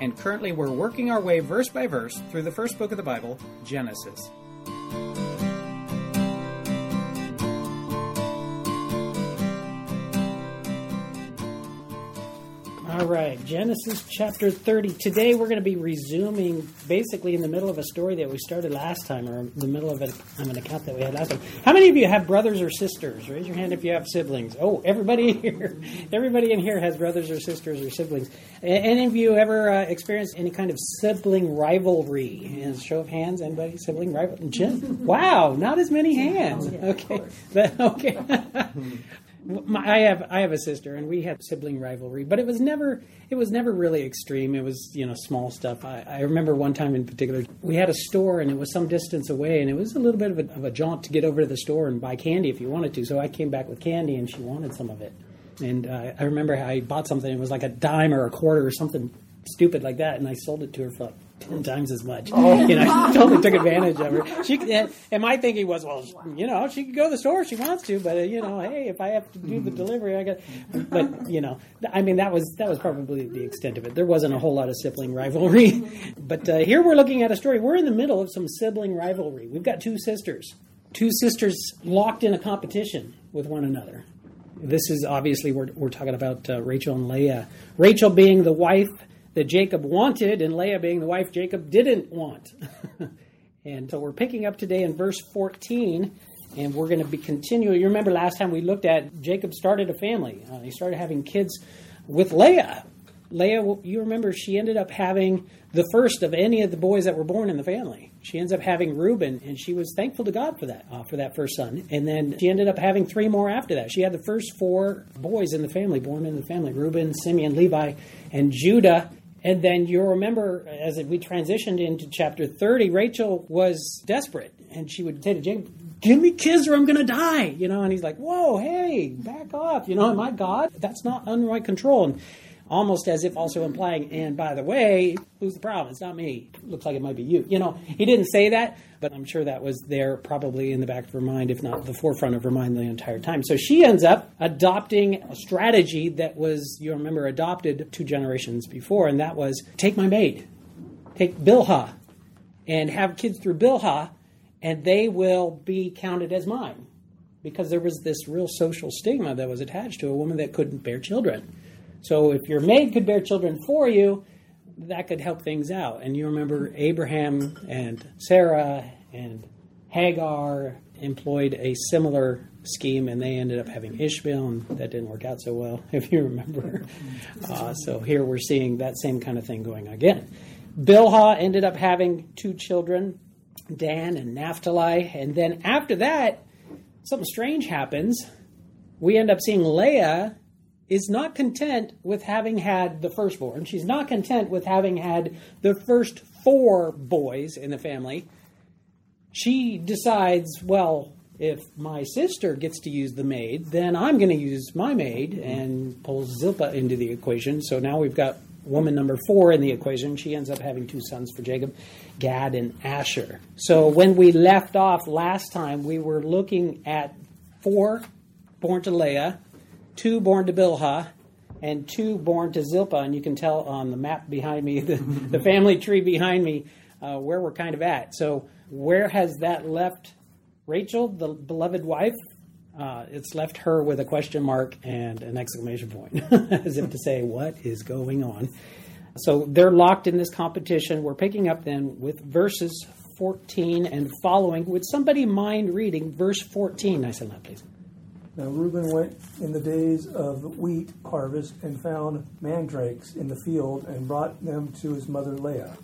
and currently we're working our way verse by verse through the first book of the Bible, Genesis. All right, Genesis chapter 30. Today we're going to be resuming basically in the middle of a story that we started last time, or the middle of an, account that we had last time. How many of you have brothers or sisters? Raise your hand if you have siblings. Oh, everybody here. Everybody in here has brothers or sisters or siblings. Any of you ever uh, experienced any kind of sibling rivalry? And show of hands, anybody? Sibling rivalry? Jim? Wow, not as many hands. Okay. okay. My, I have I have a sister, and we had sibling rivalry, but it was never it was never really extreme. It was you know small stuff. I, I remember one time in particular, we had a store, and it was some distance away, and it was a little bit of a, of a jaunt to get over to the store and buy candy if you wanted to. So I came back with candy, and she wanted some of it. And uh, I remember I bought something. It was like a dime or a quarter or something stupid like that, and I sold it to her for like ten times as much. Oh. You know, totally took advantage of her. She and my thinking was, well, you know, she could go to the store if she wants to, but uh, you know, hey, if I have to do the delivery, I got. But you know, I mean, that was that was probably the extent of it. There wasn't a whole lot of sibling rivalry, but uh, here we're looking at a story. We're in the middle of some sibling rivalry. We've got two sisters, two sisters locked in a competition with one another. This is obviously we're, we're talking about uh, Rachel and Leah. Rachel being the wife that Jacob wanted, and Leah being the wife Jacob didn't want. and so we're picking up today in verse 14, and we're going to be continuing. You remember last time we looked at Jacob started a family. Uh, he started having kids with Leah. Leah, you remember she ended up having the first of any of the boys that were born in the family. She ends up having Reuben, and she was thankful to God for that, uh, for that first son. And then she ended up having three more after that. She had the first four boys in the family, born in the family: Reuben, Simeon, Levi, and Judah. And then you'll remember as we transitioned into chapter 30, Rachel was desperate and she would say to Jacob, Give me kids or I'm going to die. You know, and he's like, Whoa, hey, back off. You know, my God, that's not unright control. And almost as if also implying, and by the way, who's the problem? It's not me. Looks like it might be you. You know, he didn't say that, but I'm sure that was there probably in the back of her mind, if not the forefront of her mind the entire time. So she ends up adopting a strategy that was, you remember, adopted two generations before, and that was take my maid, take Bilhah, and have kids through Bilhah, and they will be counted as mine. Because there was this real social stigma that was attached to a woman that couldn't bear children. So if your maid could bear children for you, that could help things out. And you remember Abraham and Sarah and Hagar employed a similar scheme, and they ended up having Ishmael, and that didn't work out so well, if you remember. Uh, so here we're seeing that same kind of thing going again. Bilhah ended up having two children, Dan and Naphtali, and then after that, something strange happens. We end up seeing Leah is not content with having had the firstborn. She's not content with having had the first four boys in the family. She decides, well, if my sister gets to use the maid, then I'm going to use my maid and pulls Zilpah into the equation. So now we've got woman number four in the equation. She ends up having two sons for Jacob, Gad and Asher. So when we left off last time, we were looking at four born to Leah, two born to Bilhah, and two born to Zilpah. And you can tell on the map behind me, the, the family tree behind me, uh, where we're kind of at. So, where has that left Rachel, the beloved wife? Uh, it's left her with a question mark and an exclamation point, as if to say, What is going on? So, they're locked in this competition. We're picking up then with verses 14 and following. Would somebody mind reading verse 14? I said that, please. Now Reuben went in the days of wheat harvest and found mandrakes in the field and brought them to his mother Leah.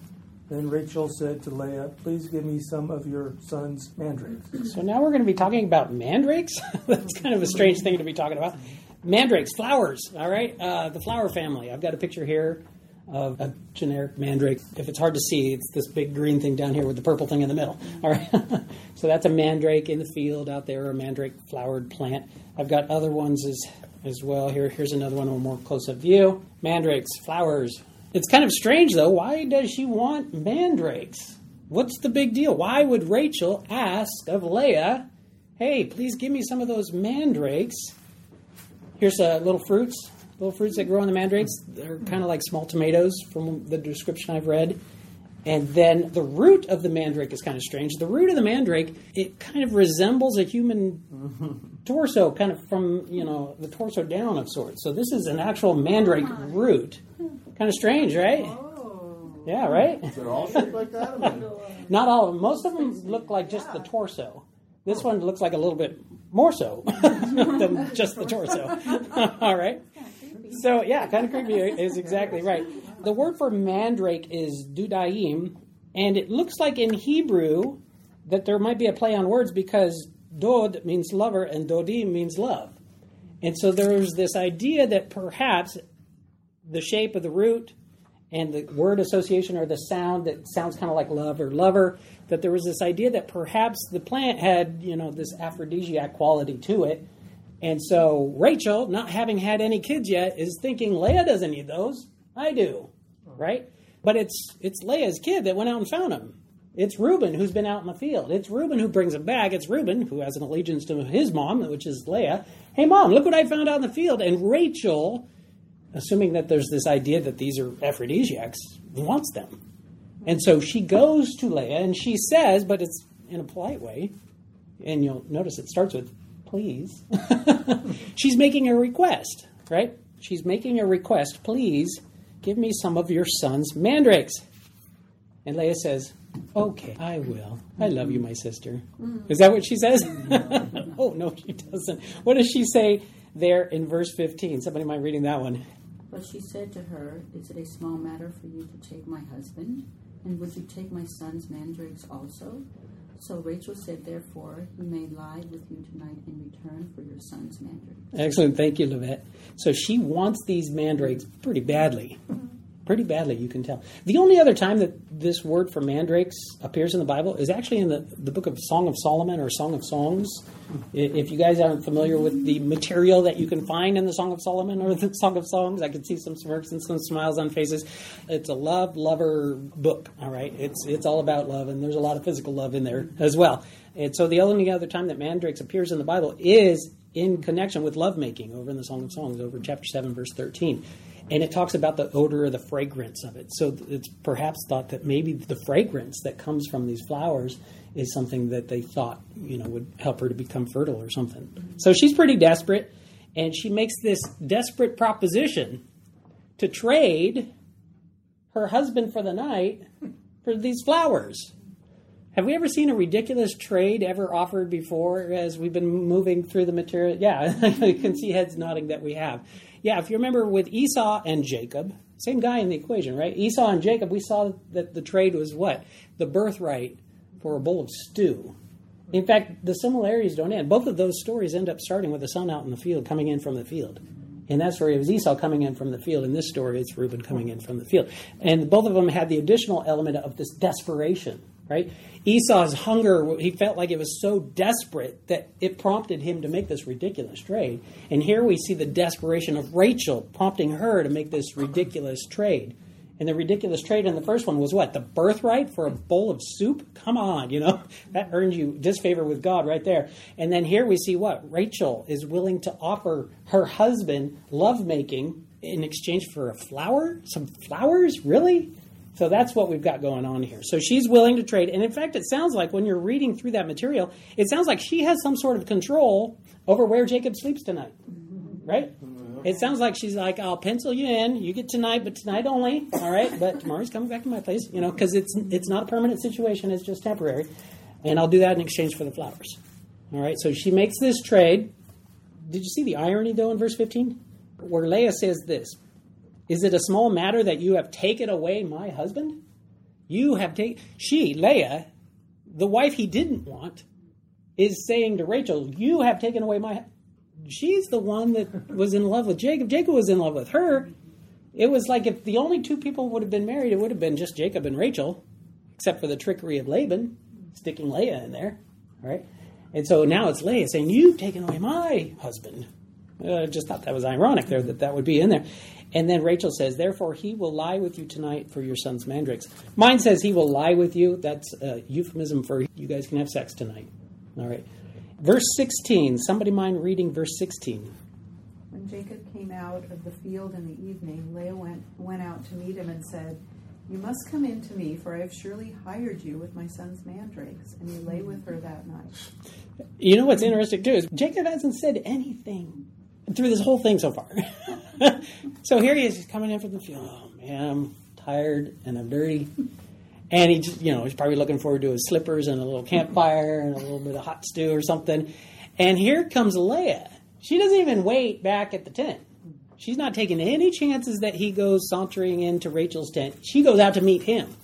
Then Rachel said to Leah, Please give me some of your son's mandrakes. So now we're going to be talking about mandrakes? That's kind of a strange thing to be talking about. Mandrakes, flowers, all right? Uh, the flower family. I've got a picture here of a generic mandrake. If it's hard to see, it's this big green thing down here with the purple thing in the middle. All right. so that's a mandrake in the field out there, a mandrake flowered plant. I've got other ones as, as well. Here, here's another one, a more close up view. Mandrakes, flowers. It's kind of strange though. Why does she want mandrakes? What's the big deal? Why would Rachel ask of Leah, hey, please give me some of those mandrakes? Here's uh, little fruits little fruits that grow on the mandrakes. They're hmm. kind of like small tomatoes from the description I've read. And then the root of the mandrake is kind of strange. The root of the mandrake, it kind of resembles a human torso, kind of from, you know, the torso down of sorts. So this is an actual mandrake root. Kind of strange, right? Oh. Yeah, right? They're all shaped like that? Uh, Not all of them. Most of them look like just the torso. This one looks like a little bit more so than just the torso. all right? So, yeah, kind of creepy is exactly right. The word for mandrake is dudaim, and it looks like in Hebrew that there might be a play on words because dod means lover and dodim means love. And so there's this idea that perhaps the shape of the root and the word association or the sound that sounds kind of like love or lover, that there was this idea that perhaps the plant had, you know, this aphrodisiac quality to it. And so Rachel, not having had any kids yet, is thinking Leah doesn't need those. I do. Right? But it's it's Leah's kid that went out and found him. It's Reuben who's been out in the field. It's Reuben who brings him back. It's Reuben who has an allegiance to his mom, which is Leah. Hey mom, look what I found out in the field. And Rachel assuming that there's this idea that these are aphrodisiacs, wants them. And so she goes to Leah and she says, but it's in a polite way, and you'll notice it starts with please. She's making a request, right? She's making a request, please give me some of your son's mandrakes. And Leah says, Okay, I will. I love you, my sister. Mm. Is that what she says? oh, no, she doesn't. What does she say there in verse 15? Somebody mind reading that one? But she said to her, Is it a small matter for you to take my husband? And would you take my son's mandrakes also? So Rachel said, Therefore, he may lie with you tonight in return for your son's mandrake. Excellent. Thank you, Levette. So she wants these mandrakes pretty badly. Mm-hmm. Pretty badly, you can tell. The only other time that this word for mandrakes appears in the Bible is actually in the, the book of Song of Solomon or Song of Songs. If you guys aren't familiar with the material that you can find in the Song of Solomon or the Song of Songs, I can see some smirks and some smiles on faces. It's a love lover book, all right? It's, it's all about love, and there's a lot of physical love in there as well. And so the only other time that mandrakes appears in the Bible is in connection with lovemaking over in the Song of Songs, over chapter 7, verse 13. And it talks about the odor or the fragrance of it. So it's perhaps thought that maybe the fragrance that comes from these flowers is something that they thought, you know, would help her to become fertile or something. So she's pretty desperate, and she makes this desperate proposition to trade her husband for the night for these flowers. Have we ever seen a ridiculous trade ever offered before as we've been moving through the material? Yeah, I can see heads nodding that we have. Yeah, if you remember with Esau and Jacob, same guy in the equation, right? Esau and Jacob, we saw that the trade was what? The birthright for a bowl of stew. In fact, the similarities don't end. Both of those stories end up starting with the son out in the field, coming in from the field. In that story, it was Esau coming in from the field. In this story, it's Reuben coming in from the field. And both of them had the additional element of this desperation, right? Esau's hunger, he felt like it was so desperate that it prompted him to make this ridiculous trade. And here we see the desperation of Rachel prompting her to make this ridiculous trade. And the ridiculous trade in the first one was what? The birthright for a bowl of soup? Come on, you know, that earned you disfavor with God right there. And then here we see what? Rachel is willing to offer her husband lovemaking in exchange for a flower? Some flowers? Really? So that's what we've got going on here. So she's willing to trade. And in fact, it sounds like when you're reading through that material, it sounds like she has some sort of control over where Jacob sleeps tonight. Right? It sounds like she's like, I'll pencil you in. You get tonight, but tonight only. All right, but tomorrow's coming back to my place. You know, because it's it's not a permanent situation. It's just temporary, and I'll do that in exchange for the flowers. All right. So she makes this trade. Did you see the irony though in verse fifteen, where Leah says this? Is it a small matter that you have taken away my husband? You have taken she Leah, the wife he didn't want, is saying to Rachel, "You have taken away my." she's the one that was in love with Jacob. Jacob was in love with her. It was like if the only two people would have been married, it would have been just Jacob and Rachel, except for the trickery of Laban sticking Leah in there, right? And so now it's Leah saying, "You've taken away my husband." Uh, I just thought that was ironic there that that would be in there. And then Rachel says, "Therefore he will lie with you tonight for your son's mandrakes." Mine says he will lie with you. That's a euphemism for you guys can have sex tonight. All right. Verse 16. Somebody mind reading verse 16? When Jacob came out of the field in the evening, Leah went, went out to meet him and said, You must come in to me, for I have surely hired you with my son's mandrakes. And he lay with her that night. You know what's interesting too is Jacob hasn't said anything through this whole thing so far. so here he is, he's coming in from the field. Oh man, I'm tired and I'm dirty. And he just, you know, he's probably looking forward to his slippers and a little campfire and a little bit of hot stew or something. And here comes Leah. She doesn't even wait back at the tent. She's not taking any chances that he goes sauntering into Rachel's tent. She goes out to meet him.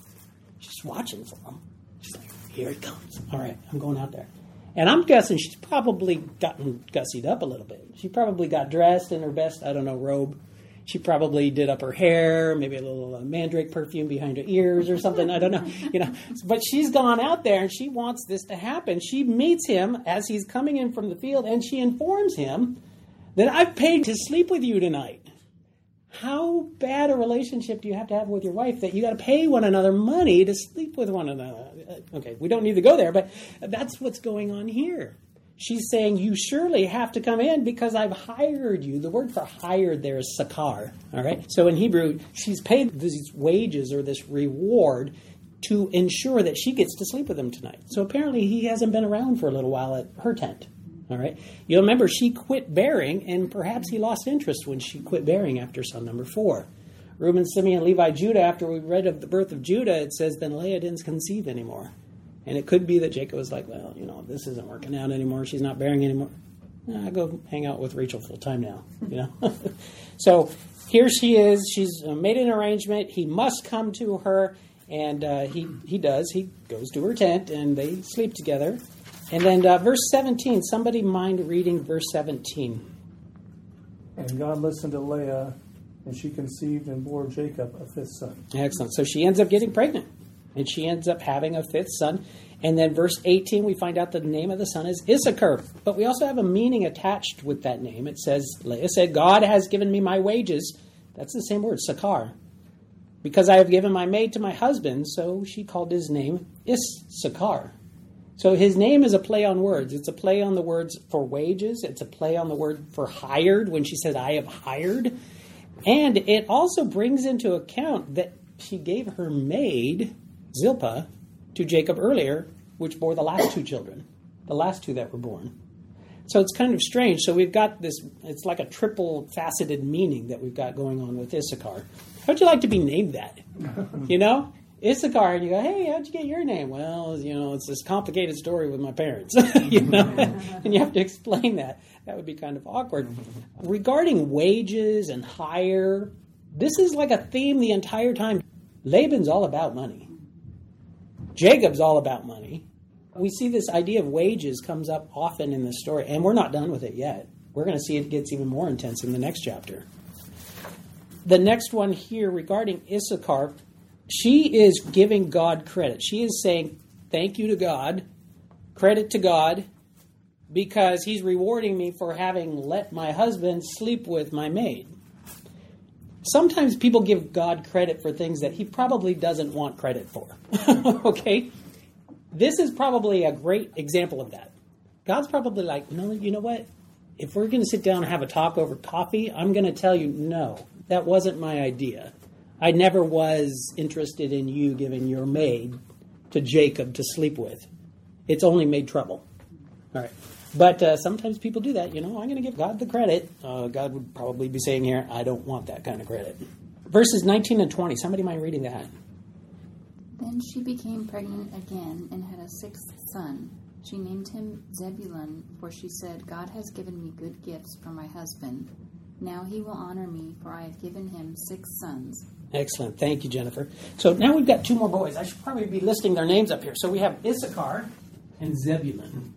She's watching for him. She's like, here he comes. All right, I'm going out there. And I'm guessing she's probably gotten gussied up a little bit. She probably got dressed in her best, I don't know, robe. She probably did up her hair, maybe a little uh, mandrake perfume behind her ears or something. I don't know, you know. But she's gone out there and she wants this to happen. She meets him as he's coming in from the field, and she informs him that I've paid to sleep with you tonight. How bad a relationship do you have to have with your wife that you got to pay one another money to sleep with one another? Uh, Okay, we don't need to go there, but that's what's going on here. She's saying, You surely have to come in because I've hired you. The word for hired there is sakar. All right? So in Hebrew, she's paid these wages or this reward to ensure that she gets to sleep with him tonight. So apparently he hasn't been around for a little while at her tent. All right. You'll remember she quit bearing, and perhaps he lost interest when she quit bearing after son number four. Reuben, Simeon, Levi, Judah, after we read of the birth of Judah, it says, then Leah didn't conceive anymore. And it could be that Jacob was like, well, you know, this isn't working out anymore. She's not bearing anymore. I go hang out with Rachel full time now, you know. so here she is. She's uh, made an arrangement. He must come to her, and uh, he he does. He goes to her tent, and they sleep together. And then uh, verse seventeen. Somebody mind reading verse seventeen? And God listened to Leah, and she conceived and bore Jacob a fifth son. Excellent. So she ends up getting pregnant, and she ends up having a fifth son. And then verse 18, we find out the name of the son is Issachar. But we also have a meaning attached with that name. It says, Leah said, God has given me my wages. That's the same word, Sakar. Because I have given my maid to my husband, so she called his name Issachar. So his name is a play on words. It's a play on the words for wages. It's a play on the word for hired when she said, I have hired. And it also brings into account that she gave her maid, Zilpah, to Jacob earlier, which bore the last two children, the last two that were born. So it's kind of strange. So we've got this, it's like a triple faceted meaning that we've got going on with Issachar. How'd you like to be named that? You know? Issachar, and you go, hey, how'd you get your name? Well, you know, it's this complicated story with my parents, you know, and you have to explain that. That would be kind of awkward. Regarding wages and hire, this is like a theme the entire time. Laban's all about money. Jacob's all about money. We see this idea of wages comes up often in this story, and we're not done with it yet. We're going to see it gets even more intense in the next chapter. The next one here regarding Issachar, she is giving God credit. She is saying, Thank you to God, credit to God, because He's rewarding me for having let my husband sleep with my maid. Sometimes people give God credit for things that He probably doesn't want credit for. okay? This is probably a great example of that. God's probably like, no, you know what? If we're going to sit down and have a talk over coffee, I'm going to tell you, no, that wasn't my idea. I never was interested in you giving your maid to Jacob to sleep with. It's only made trouble. All right. But uh, sometimes people do that. You know, I'm going to give God the credit. Uh, God would probably be saying here, I don't want that kind of credit. Verses 19 and 20. Somebody mind reading that? Then she became pregnant again and had a sixth son. She named him Zebulun, for she said, God has given me good gifts for my husband. Now he will honor me, for I have given him six sons. Excellent. Thank you, Jennifer. So now we've got two more boys. I should probably be listing their names up here. So we have Issachar and Zebulun.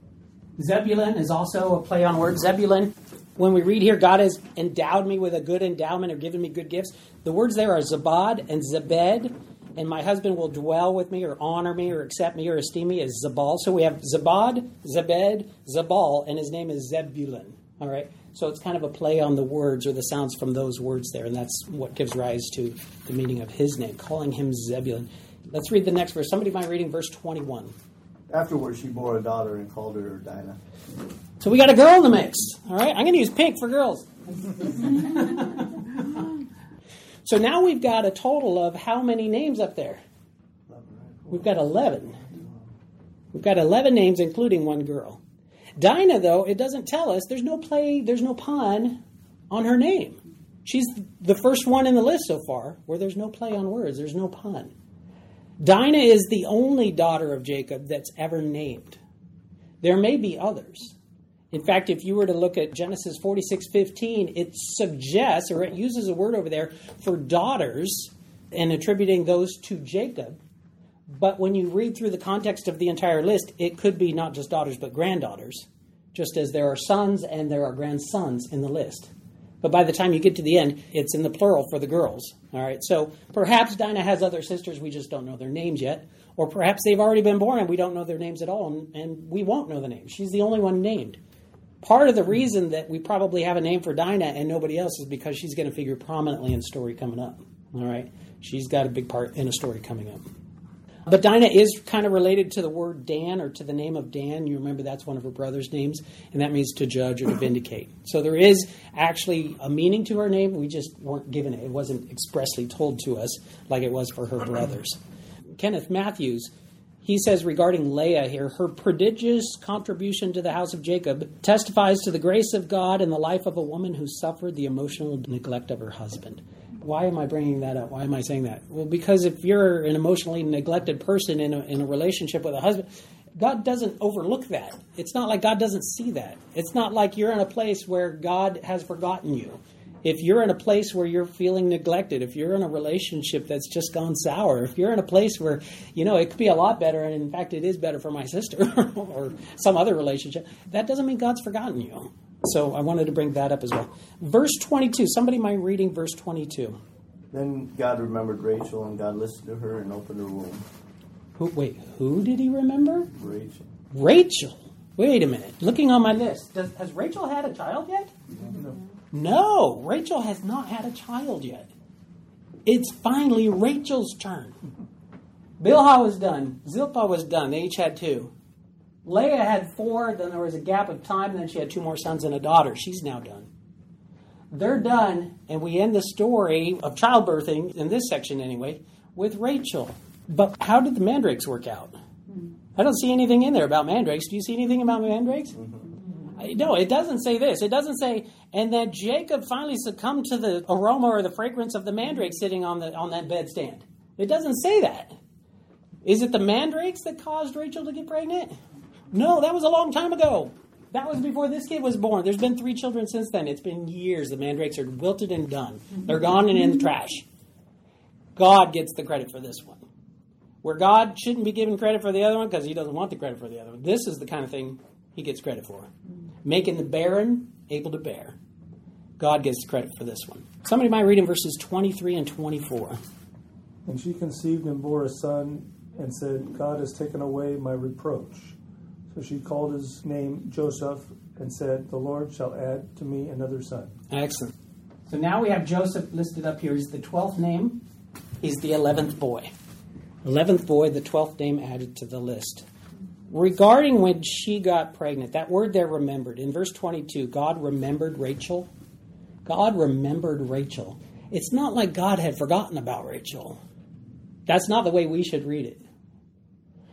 Zebulun is also a play on words. Zebulun When we read here, God has endowed me with a good endowment or given me good gifts, the words there are Zabad and Zebed, and my husband will dwell with me or honor me or accept me or esteem me as Zabal. So we have Zabad, Zebed, Zabal, and his name is Zebulun. All right? So it's kind of a play on the words or the sounds from those words there, and that's what gives rise to the meaning of his name, calling him Zebulun. Let's read the next verse. Somebody mind reading verse 21. Afterwards, she bore a daughter and called her Dinah. So we got a girl in the mix. All right, I'm going to use pink for girls. so now we've got a total of how many names up there? We've got 11. We've got 11 names, including one girl. Dinah, though, it doesn't tell us. There's no play, there's no pun on her name. She's the first one in the list so far where there's no play on words, there's no pun. Dinah is the only daughter of Jacob that's ever named. There may be others. In fact, if you were to look at Genesis 46:15, it suggests or it uses a word over there for daughters and attributing those to Jacob. But when you read through the context of the entire list, it could be not just daughters but granddaughters, just as there are sons and there are grandsons in the list. But by the time you get to the end, it's in the plural for the girls. All right. So perhaps Dinah has other sisters, we just don't know their names yet. Or perhaps they've already been born and we don't know their names at all, and, and we won't know the names. She's the only one named. Part of the reason that we probably have a name for Dinah and nobody else is because she's going to figure prominently in story coming up. All right. She's got a big part in a story coming up. But Dinah is kind of related to the word Dan or to the name of Dan. You remember that's one of her brother's names, and that means to judge or to vindicate. So there is actually a meaning to her name. We just weren't given it. It wasn't expressly told to us like it was for her brothers. Kenneth Mathews, he says regarding Leah here, her prodigious contribution to the house of Jacob testifies to the grace of God in the life of a woman who suffered the emotional neglect of her husband why am I bringing that up? Why am I saying that? Well, because if you're an emotionally neglected person in a, in a relationship with a husband, God doesn't overlook that. It's not like God doesn't see that. It's not like you're in a place where God has forgotten you. If you're in a place where you're feeling neglected, if you're in a relationship that's just gone sour, if you're in a place where, you know, it could be a lot better, and in fact, it is better for my sister or some other relationship, that doesn't mean God's forgotten you. So I wanted to bring that up as well. Verse 22. Somebody mind reading verse 22. Then God remembered Rachel, and God listened to her and opened her womb. Who, wait, who did he remember? Rachel. Rachel. Wait a minute. Looking on my list, does, has Rachel had a child yet? No. No, Rachel has not had a child yet. It's finally Rachel's turn. Bilhah was done. Zilpah was done. They each had two. Leah had four, then there was a gap of time, and then she had two more sons and a daughter. She's now done. They're done, and we end the story of childbirthing, in this section anyway, with Rachel. But how did the mandrakes work out? I don't see anything in there about mandrakes. Do you see anything about mandrakes? No, it doesn't say this. It doesn't say, and that Jacob finally succumbed to the aroma or the fragrance of the mandrake sitting on the on that bedstand. It doesn't say that. Is it the mandrakes that caused Rachel to get pregnant? No, that was a long time ago. That was before this kid was born. There's been three children since then. It's been years. The mandrakes are wilted and done. They're gone and in the trash. God gets the credit for this one. Where God shouldn't be given credit for the other one because he doesn't want the credit for the other one. This is the kind of thing he gets credit for. Making the barren able to bear. God gets the credit for this one. Somebody might read in verses 23 and 24. And she conceived and bore a son and said, God has taken away my reproach. So she called his name Joseph and said, The Lord shall add to me another son. Excellent. So now we have Joseph listed up here. He's the 12th name. He's the 11th boy. 11th boy, the 12th name added to the list. Regarding when she got pregnant, that word there remembered. In verse 22, God remembered Rachel. God remembered Rachel. It's not like God had forgotten about Rachel. That's not the way we should read it.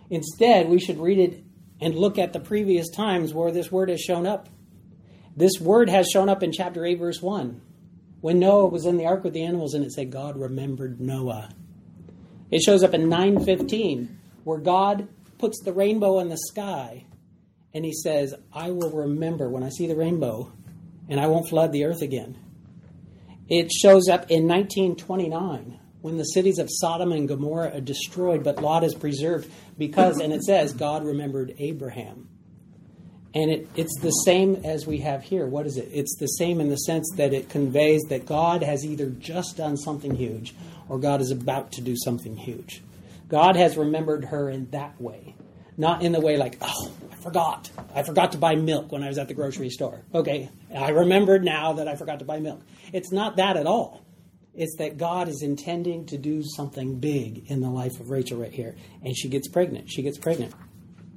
Instead, we should read it and look at the previous times where this word has shown up. This word has shown up in chapter 8, verse 1. When Noah was in the ark with the animals, and it said God remembered Noah. It shows up in 915, where God puts the rainbow in the sky, and he says, I will remember when I see the rainbow, and I won't flood the earth again. It shows up in 1929, when the cities of Sodom and Gomorrah are destroyed, but Lot is preserved because, and it says, God remembered Abraham. And it, it's the same as we have here. What is it? It's the same in the sense that it conveys that God has either just done something huge or God is about to do something huge. God has remembered her in that way. Not in the way like, oh, I forgot. I forgot to buy milk when I was at the grocery store. Okay, I remembered now that I forgot to buy milk. It's not that at all. It's that God is intending to do something big in the life of Rachel right here. And she gets pregnant. She gets pregnant.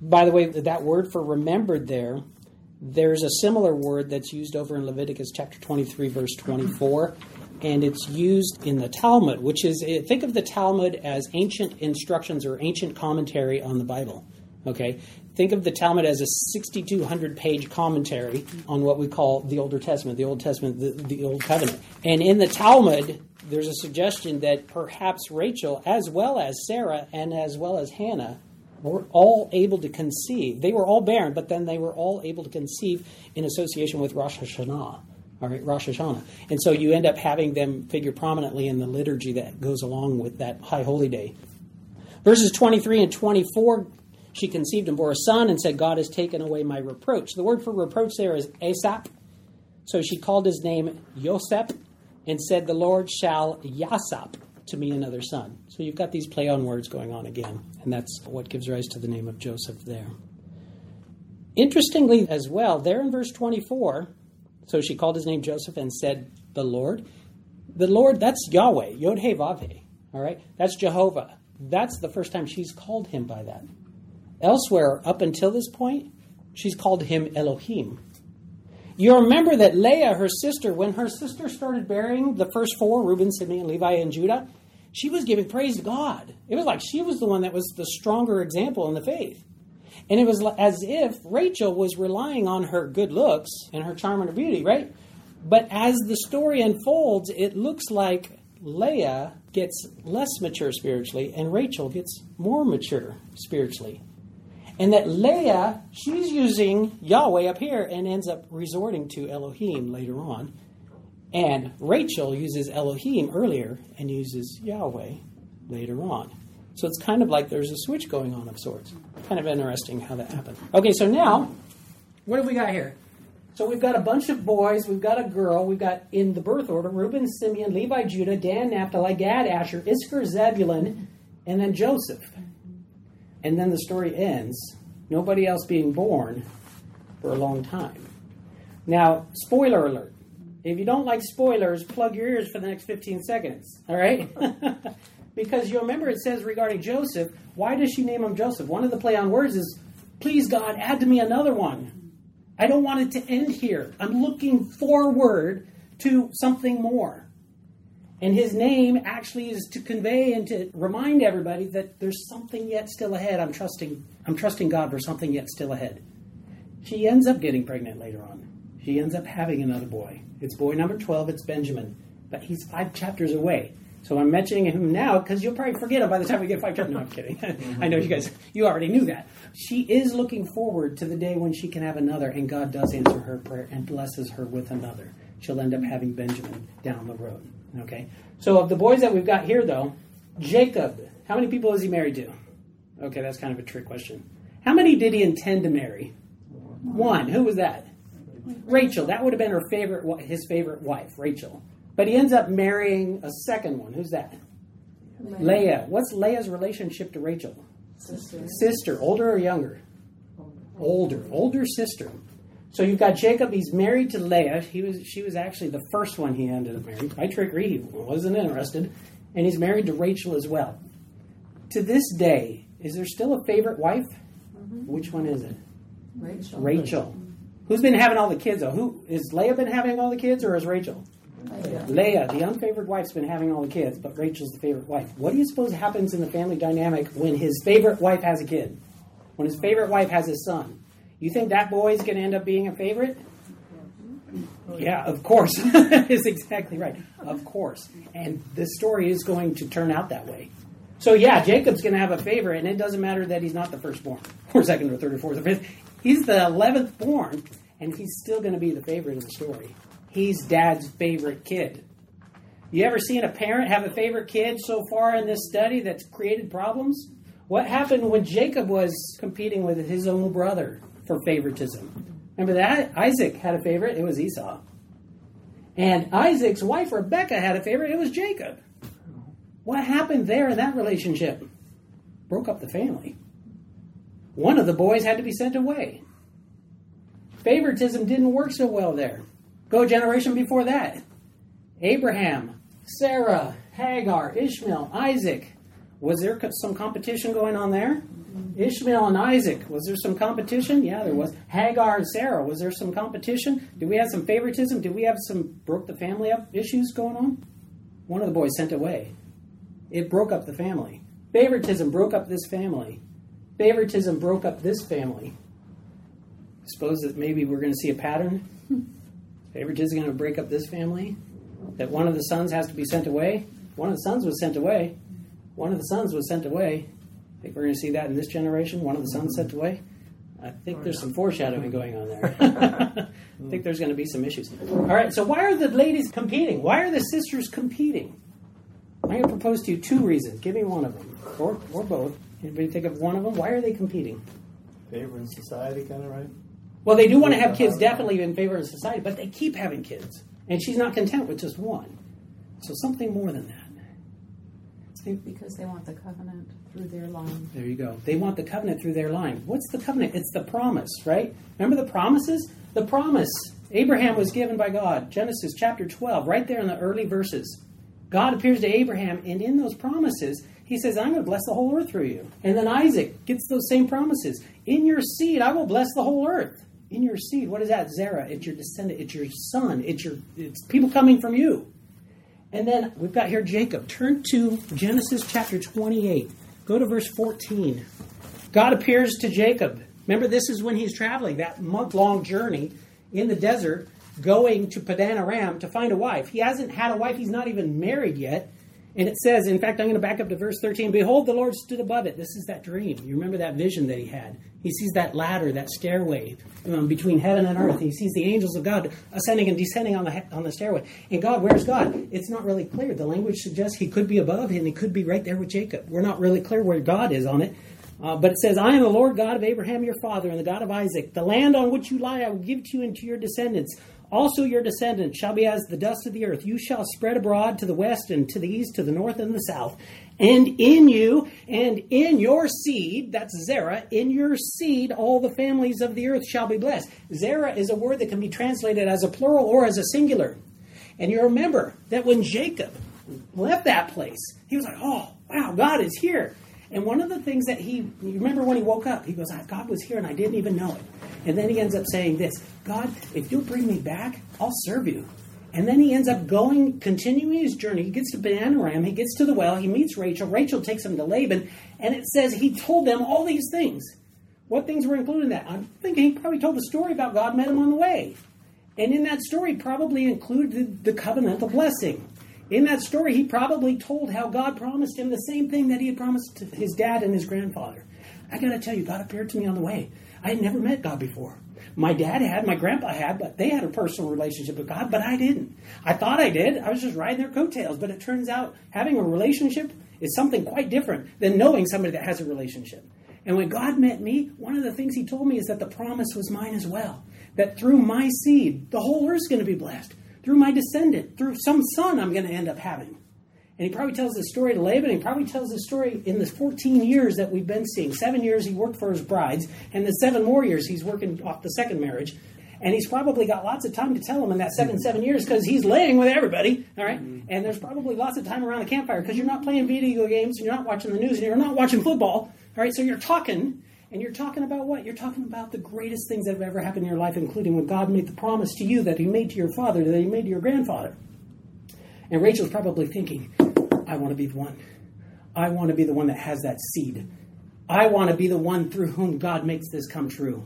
By the way, that word for remembered there, there's a similar word that's used over in Leviticus chapter 23, verse 24, and it's used in the Talmud, which is, eh, think of the Talmud as ancient instructions or ancient commentary on the Bible. Okay? Think of the Talmud as a 6,200 page commentary on what we call the Older Testament, the Old Testament, the, the Old Covenant. And in the Talmud, there's a suggestion that perhaps Rachel, as well as Sarah and as well as Hannah, were all able to conceive. They were all barren, but then they were all able to conceive in association with Rosh Hashanah. All right, Rosh Hashanah. And so you end up having them figure prominently in the liturgy that goes along with that high holy day. Verses 23 and 24 she conceived and bore a son and said, God has taken away my reproach. The word for reproach there is asap. So she called his name Yosep and said, The Lord shall yasap to me another son. So you've got these play on words going on again, and that's what gives rise to the name of Joseph there. Interestingly, as well, there in verse 24, so she called his name Joseph and said, The Lord. The Lord, that's Yahweh, Yod He Vav He. All right? That's Jehovah. That's the first time she's called him by that. Elsewhere, up until this point, she's called him Elohim. You remember that Leah, her sister, when her sister started bearing the first four, Reuben, Simeon, Levi, and Judah, she was giving praise to God. It was like she was the one that was the stronger example in the faith. And it was as if Rachel was relying on her good looks and her charm and her beauty, right? But as the story unfolds, it looks like Leah gets less mature spiritually and Rachel gets more mature spiritually. And that Leah, she's using Yahweh up here and ends up resorting to Elohim later on. And Rachel uses Elohim earlier and uses Yahweh later on. So it's kind of like there's a switch going on of sorts. Kind of interesting how that happened. Okay, so now, what have we got here? So we've got a bunch of boys, we've got a girl, we've got in the birth order Reuben, Simeon, Levi, Judah, Dan, Naphtali, Gad, Asher, Issachar, Zebulun, and then Joseph. And then the story ends, nobody else being born for a long time. Now, spoiler alert. If you don't like spoilers, plug your ears for the next 15 seconds, all right? because you remember it says regarding Joseph, why does she name him Joseph? One of the play on words is, please God, add to me another one. I don't want it to end here. I'm looking forward to something more. And his name actually is to convey and to remind everybody that there's something yet still ahead. I'm trusting I'm trusting God for something yet still ahead. She ends up getting pregnant later on. She ends up having another boy. It's boy number 12, it's Benjamin. But he's five chapters away. So I'm mentioning him now because you'll probably forget him by the time we get five chapters. No, I'm kidding. I know you guys, you already knew that. She is looking forward to the day when she can have another, and God does answer her prayer and blesses her with another. She'll end up having Benjamin down the road. Okay? So of the boys that we've got here, though, Jacob, how many people is he married to? Okay, that's kind of a trick question. How many did he intend to marry? One. Who was that? Rachel. That would have been her favorite, his favorite wife, Rachel. But he ends up marrying a second one. Who's that? Leah. Leah. What's Leah's relationship to Rachel? Sister. Sister. Older or younger? Older. Older sister. So you've got Jacob. He's married to Leah. He was. She was actually the first one he ended up marrying. By trickery, he wasn't interested, and he's married to Rachel as well. To this day, is there still a favorite wife? Mm-hmm. Which one is it? Rachel. Rachel. Who's been having all the kids though? Who is Leah been having all the kids, or is Rachel? Leah. Leah, the unfavored wife's been having all the kids, but Rachel's the favorite wife. What do you suppose happens in the family dynamic when his favorite wife has a kid? When his favorite wife has his son? You think that boy's going to end up being a favorite? Yeah, of course. is exactly right. Of course. And the story is going to turn out that way. So yeah, Jacob's going to have a favorite, and it doesn't matter that he's not the firstborn, or second, or third, or fourth, or fifth. He's the eleventh born, and he's still going to be the favorite of the story. He's dad's favorite kid. You ever seen a parent have a favorite kid so far in this study that's created problems? What happened when Jacob was competing with his own brother for favoritism. Remember that? Isaac had a favorite, it was Esau. And Isaac's wife, Rebecca, had a favorite, it was Jacob. What happened there in that relationship? Broke up the family. One of the boys had to be sent away. Favoritism didn't work so well there. Go generation before that. Abraham, Sarah, Hagar, Ishmael, Isaac. Was there some competition going on there? Ishmael and Isaac, was there some competition? Yeah, there was. Hagar and Sarah, was there some competition? Did we have some favoritism? Did we have some broke the family up issues going on? One of the boys sent away. It broke up the family. Favoritism broke up this family. Favoritism broke up this family. I Suppose that maybe we're going to see a pattern. Favoritism is going to break up this family. That one of the sons has to be sent away. One of the sons was sent away. One of the sons was sent away. I think we're going to see that in this generation. One of the sons sent away. I think there's some foreshadowing going on there. I think there's going to be some issues. All right, so why are the ladies competing? Why are the sisters competing? I'm going to propose to you two reasons. Give me one of them, or, or both. Anybody think of one of them? Why are they competing? Favor in society, kind of right? Well, they do want to have kids, definitely in favor of society, but they keep having kids. And she's not content with just one. So something more than that. Because they want the covenant through their line. There you go. They want the covenant through their line. What's the covenant? It's the promise, right? Remember the promises? The promise. Abraham was given by God. Genesis chapter 12, right there in the early verses. God appears to Abraham, and in those promises, he says, I'm going to bless the whole earth through you. And then Isaac gets those same promises. In your seed, I will bless the whole earth. In your seed, what is that? Zerah. It's your descendant. It's your son. It's your it's people coming from you. And then we've got here Jacob. Turn to Genesis chapter 28. Go to verse 14. God appears to Jacob. Remember, this is when he's traveling, that month long journey in the desert, going to Padan Aram to find a wife. He hasn't had a wife, he's not even married yet. And it says, in fact, I'm going to back up to verse 13 Behold, the Lord stood above it. This is that dream. You remember that vision that he had. He sees that ladder, that stairway um, between heaven and earth. He sees the angels of God ascending and descending on the, on the stairway. And God, where's God? It's not really clear. The language suggests he could be above and he could be right there with Jacob. We're not really clear where God is on it. Uh, but it says, I am the Lord God of Abraham your father and the God of Isaac. The land on which you lie I will give to you and to your descendants. Also, your descendants shall be as the dust of the earth. You shall spread abroad to the west and to the east, to the north and the south. And in you and in your seed, that's Zerah, in your seed, all the families of the earth shall be blessed. Zerah is a word that can be translated as a plural or as a singular. And you remember that when Jacob left that place, he was like, oh, wow, God is here. And one of the things that he, you remember when he woke up, he goes, ah, God was here and I didn't even know it. And then he ends up saying this God, if you'll bring me back, I'll serve you. And then he ends up going, continuing his journey. He gets to Padan Aram. He gets to the well. He meets Rachel. Rachel takes him to Laban. And it says he told them all these things. What things were included in that? I'm thinking he probably told the story about God met him on the way. And in that story, probably included the covenantal blessing. In that story, he probably told how God promised him the same thing that he had promised his dad and his grandfather. I got to tell you, God appeared to me on the way. I had never met God before. My dad had, my grandpa had, but they had a personal relationship with God, but I didn't. I thought I did. I was just riding their coattails, but it turns out having a relationship is something quite different than knowing somebody that has a relationship. And when God met me, one of the things He told me is that the promise was mine as well. That through my seed, the whole earth's going to be blessed. Through my descendant, through some son I'm going to end up having. And he probably tells this story to Laban. He probably tells this story in the 14 years that we've been seeing. Seven years he worked for his brides, and the seven more years he's working off the second marriage. And he's probably got lots of time to tell them in that seven, seven years because he's laying with everybody, all right? mm-hmm. And there's probably lots of time around the campfire because you're not playing video games, and you're not watching the news, and you're not watching football, all right? So you're talking, and you're talking about what? You're talking about the greatest things that have ever happened in your life, including when God made the promise to you that He made to your father, that He made to your grandfather. And Rachel's probably thinking, I want to be the one. I want to be the one that has that seed. I want to be the one through whom God makes this come true.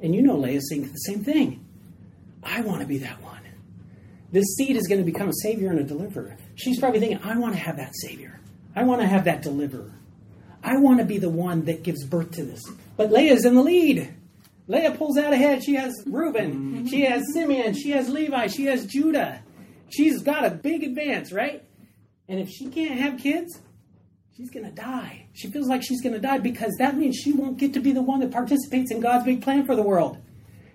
And you know Leah's saying the same thing. I want to be that one. This seed is going to become a savior and a deliverer. She's probably thinking, I want to have that savior. I want to have that deliverer. I want to be the one that gives birth to this. But Leah's in the lead. Leah pulls out ahead. She has Reuben. Mm-hmm. She has Simeon. She has Levi. She has Judah. She's got a big advance, right? And if she can't have kids, she's going to die. She feels like she's going to die because that means she won't get to be the one that participates in God's big plan for the world.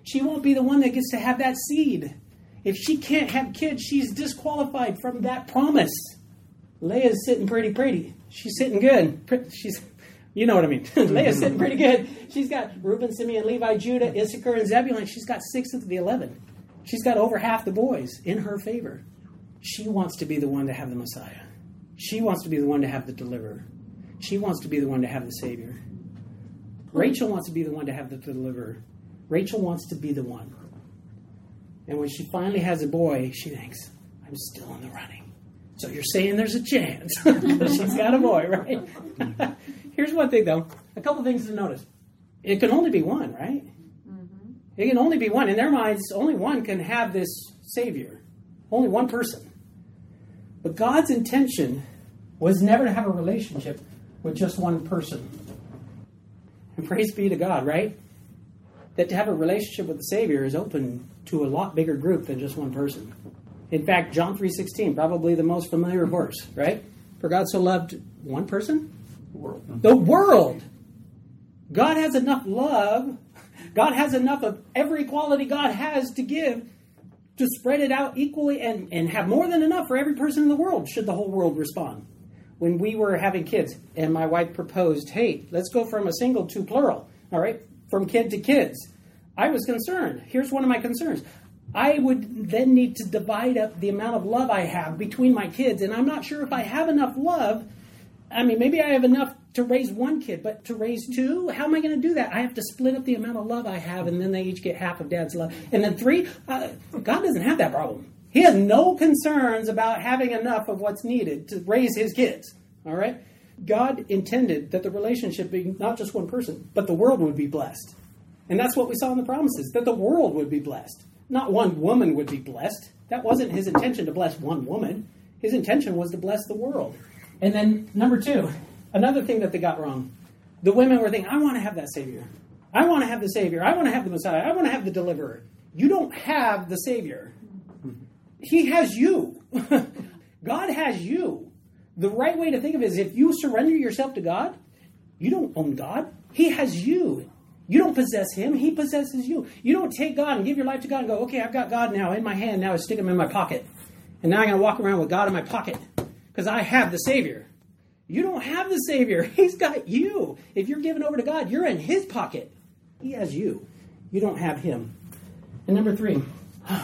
She won't be the one that gets to have that seed. If she can't have kids, she's disqualified from that promise. Leah's sitting pretty pretty. She's sitting good. She's, you know what I mean. Leah's sitting pretty good. She's got Reuben, Simeon, Levi, Judah, Issachar, and Zebulun. She's got six of the eleven. She's got over half the boys in her favor. She wants to be the one to have the Messiah. She wants to be the one to have the deliverer. She wants to be the one to have the Savior. Rachel wants to be the one to have the deliverer. Rachel wants to be the one. And when she finally has a boy, she thinks, I'm still in the running. So you're saying there's a chance. She's got a boy, right? Here's one thing, though. A couple things to notice. It can only be one, right? Mm-hmm. It can only be one. In their minds, only one can have this Savior. Only one person. But God's intention was never to have a relationship with just one person. And praise be to God, right? That to have a relationship with the Savior is open to a lot bigger group than just one person. In fact, John 3:16, probably the most familiar verse, right? For God so loved one person? The world. The world. God has enough love. God has enough of every quality God has to give to spread it out equally and, and have more than enough for every person in the world, should the whole world respond. When we were having kids and my wife proposed, hey, let's go from a single to plural, all right, from kid to kids, I was concerned. Here's one of my concerns. I would then need to divide up the amount of love I have between my kids, and I'm not sure if I have enough love. I mean, maybe I have enough to raise one kid, but to raise two, how am I going to do that? I have to split up the amount of love I have, and then they each get half of dad's love. And then three, uh, God doesn't have that problem. He has no concerns about having enough of what's needed to raise his kids. All right? God intended that the relationship be not just one person, but the world would be blessed. And that's what we saw in the promises that the world would be blessed. Not one woman would be blessed. That wasn't his intention to bless one woman. His intention was to bless the world. And then, number two, Another thing that they got wrong the women were thinking, I want to have that Savior. I want to have the Savior. I want to have the Messiah. I want to have the Deliverer. You don't have the Savior. He has you. God has you. The right way to think of it is if you surrender yourself to God, you don't own God. He has you. You don't possess Him. He possesses you. You don't take God and give your life to God and go, okay, I've got God now in my hand. Now I stick Him in my pocket. And now I'm going to walk around with God in my pocket because I have the Savior. You don't have the Savior. He's got you. If you're given over to God, you're in His pocket. He has you. You don't have Him. And number three,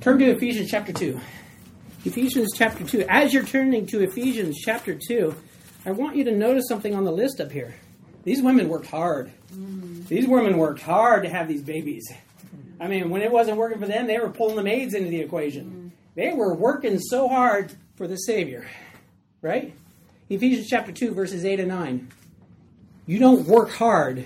turn to Ephesians chapter 2. Ephesians chapter 2. As you're turning to Ephesians chapter 2, I want you to notice something on the list up here. These women worked hard. Mm. These women worked hard to have these babies. I mean, when it wasn't working for them, they were pulling the maids into the equation. Mm. They were working so hard for the Savior right? Ephesians chapter 2, verses 8 and 9. You don't work hard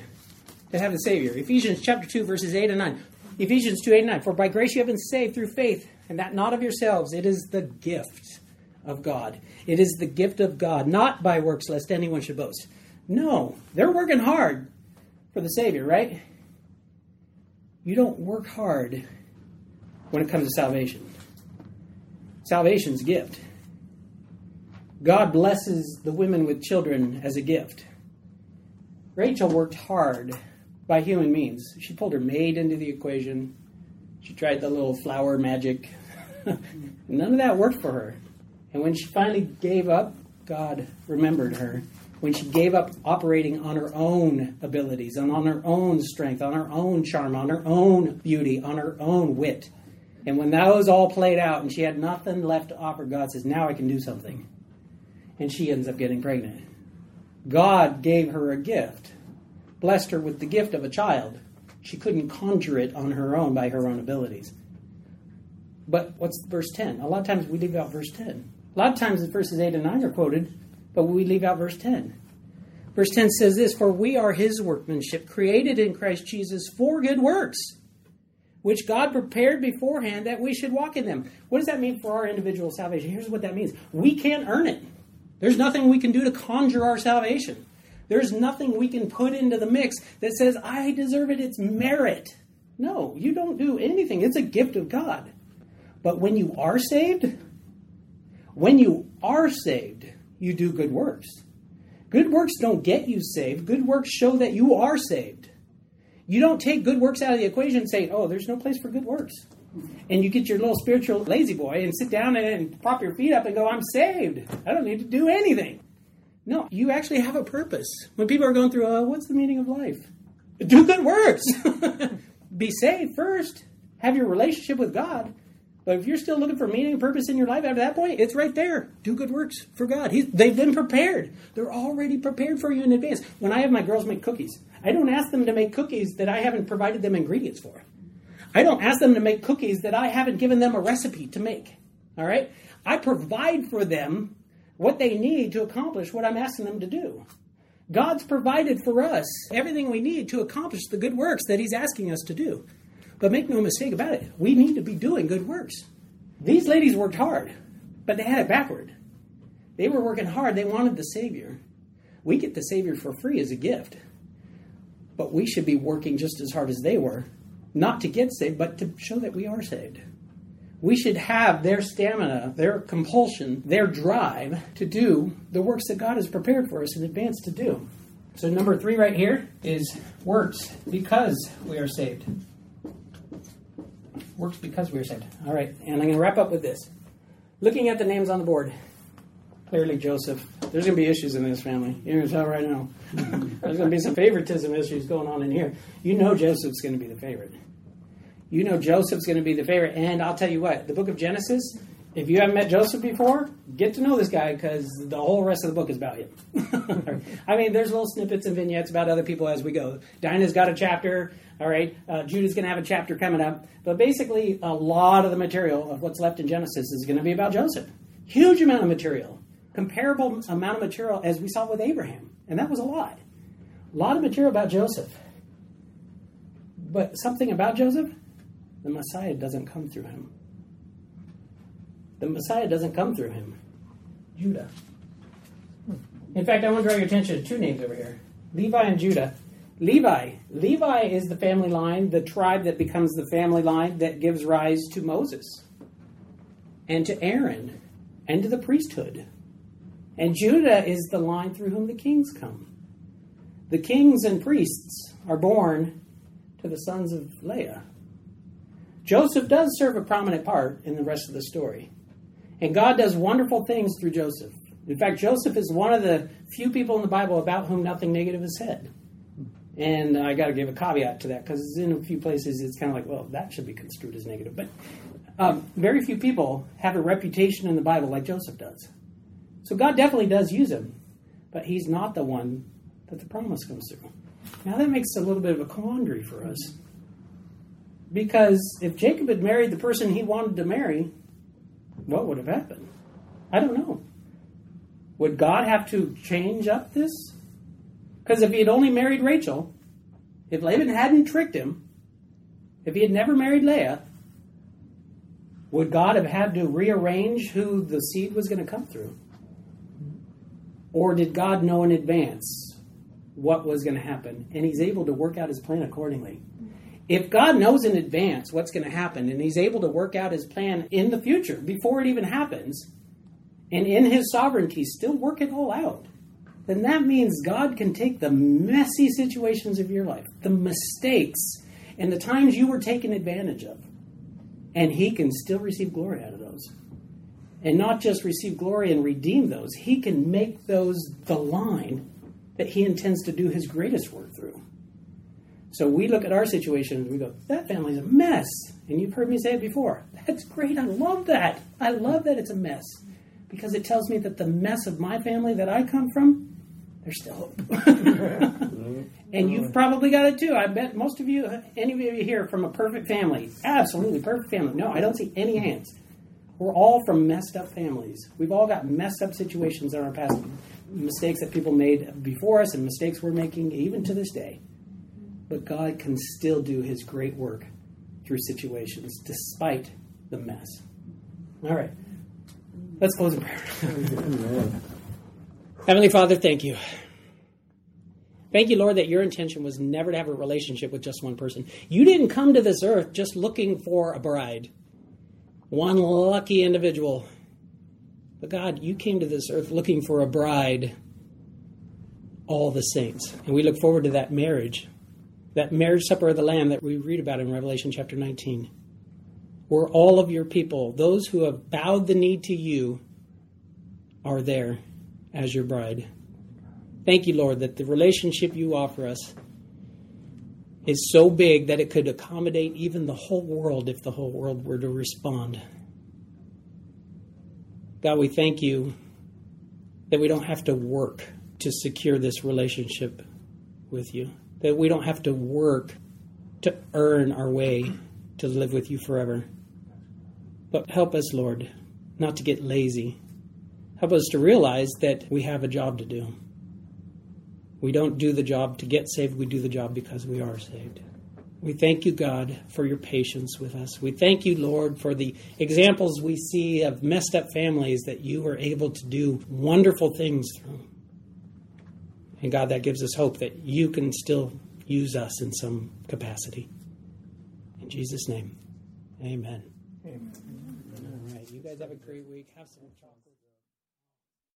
to have the Savior. Ephesians chapter 2, verses 8 and 9. Ephesians 2, 8 and 9. For by grace you have been saved through faith, and that not of yourselves. It is the gift of God. It is the gift of God, not by works, lest anyone should boast. No, they're working hard for the Savior, right? You don't work hard when it comes to salvation. Salvation's a gift. God blesses the women with children as a gift. Rachel worked hard by human means. She pulled her maid into the equation. She tried the little flower magic. None of that worked for her. And when she finally gave up, God remembered her. When she gave up operating on her own abilities and on her own strength, on her own charm, on her own beauty, on her own wit. And when those all played out and she had nothing left to offer, God says, Now I can do something and she ends up getting pregnant. God gave her a gift, blessed her with the gift of a child. She couldn't conjure it on her own by her own abilities. But what's verse 10? A lot of times we leave out verse 10. A lot of times verses 8 and 9 are quoted, but we leave out verse 10. Verse 10 says this For we are his workmanship, created in Christ Jesus for good works, which God prepared beforehand that we should walk in them. What does that mean for our individual salvation? Here's what that means we can't earn it. There's nothing we can do to conjure our salvation. There's nothing we can put into the mix that says, I deserve it, it's merit. No, you don't do anything. It's a gift of God. But when you are saved, when you are saved, you do good works. Good works don't get you saved. Good works show that you are saved. You don't take good works out of the equation and say, oh, there's no place for good works. And you get your little spiritual lazy boy and sit down and prop your feet up and go, I'm saved. I don't need to do anything. No, you actually have a purpose. When people are going through, oh, what's the meaning of life? Do good works. Be saved first. Have your relationship with God. But if you're still looking for meaning and purpose in your life after that point, it's right there. Do good works for God. He's, they've been prepared. They're already prepared for you in advance. When I have my girls make cookies, I don't ask them to make cookies that I haven't provided them ingredients for. I don't ask them to make cookies that I haven't given them a recipe to make. All right? I provide for them what they need to accomplish what I'm asking them to do. God's provided for us everything we need to accomplish the good works that He's asking us to do. But make no mistake about it, we need to be doing good works. These ladies worked hard, but they had it backward. They were working hard, they wanted the Savior. We get the Savior for free as a gift. But we should be working just as hard as they were, not to get saved, but to show that we are saved. We should have their stamina, their compulsion, their drive to do the works that God has prepared for us in advance to do. So, number three right here is works because we are saved works because we are saved. All right, and I'm going to wrap up with this. Looking at the names on the board, clearly Joseph. There's going to be issues in this family. Going to tell right now. There's going to be some favoritism issues going on in here. You know Joseph's going to be the favorite. You know Joseph's going to be the favorite. And I'll tell you what, the book of Genesis, if you haven't met Joseph before, get to know this guy because the whole rest of the book is about him. I mean, there's little snippets and vignettes about other people as we go. Dinah's got a chapter. All right, uh, Judah's going to have a chapter coming up. But basically, a lot of the material of what's left in Genesis is going to be about Joseph. Huge amount of material. Comparable amount of material as we saw with Abraham. And that was a lot. A lot of material about Joseph. But something about Joseph, the Messiah doesn't come through him. The Messiah doesn't come through him. Judah. In fact, I want to draw your attention to two names over here Levi and Judah. Levi. Levi is the family line, the tribe that becomes the family line that gives rise to Moses and to Aaron and to the priesthood. And Judah is the line through whom the kings come. The kings and priests are born to the sons of Leah. Joseph does serve a prominent part in the rest of the story. And God does wonderful things through Joseph. In fact, Joseph is one of the few people in the Bible about whom nothing negative is said. And I got to give a caveat to that because in a few places it's kind of like, well, that should be construed as negative. But um, very few people have a reputation in the Bible like Joseph does. So God definitely does use him, but he's not the one that the promise comes through. Now that makes a little bit of a quandary for us. Because if Jacob had married the person he wanted to marry, what would have happened? I don't know. Would God have to change up this? Because if he had only married Rachel, if Laban hadn't tricked him, if he had never married Leah, would God have had to rearrange who the seed was going to come through? Or did God know in advance what was going to happen and he's able to work out his plan accordingly? If God knows in advance what's going to happen and he's able to work out his plan in the future before it even happens, and in his sovereignty still work it all out, then that means God can take the messy situations of your life, the mistakes, and the times you were taken advantage of, and He can still receive glory out of those. And not just receive glory and redeem those, He can make those the line that He intends to do His greatest work through. So we look at our situation and we go, that family's a mess. And you've heard me say it before. That's great. I love that. I love that it's a mess because it tells me that the mess of my family that I come from there's still hope. and you've probably got it too. I bet most of you, any of you here from a perfect family, absolutely perfect family. No, I don't see any hands. We're all from messed up families. We've all got messed up situations in our past, mistakes that people made before us, and mistakes we're making even to this day. But God can still do His great work through situations despite the mess. All right. Let's close in prayer. Heavenly Father, thank you. Thank you, Lord, that your intention was never to have a relationship with just one person. You didn't come to this earth just looking for a bride, one lucky individual. But God, you came to this earth looking for a bride, all the saints. And we look forward to that marriage, that marriage supper of the Lamb that we read about in Revelation chapter 19, where all of your people, those who have bowed the knee to you, are there as your bride. Thank you, Lord, that the relationship you offer us is so big that it could accommodate even the whole world if the whole world were to respond. God, we thank you that we don't have to work to secure this relationship with you, that we don't have to work to earn our way to live with you forever. But help us, Lord, not to get lazy. Help us to realize that we have a job to do. We don't do the job to get saved, we do the job because we are saved. We thank you, God, for your patience with us. We thank you, Lord, for the examples we see of messed up families that you were able to do wonderful things through. And God, that gives us hope that you can still use us in some capacity. In Jesus' name, amen. Amen. All right. You guys have a great week. Have some chocolate.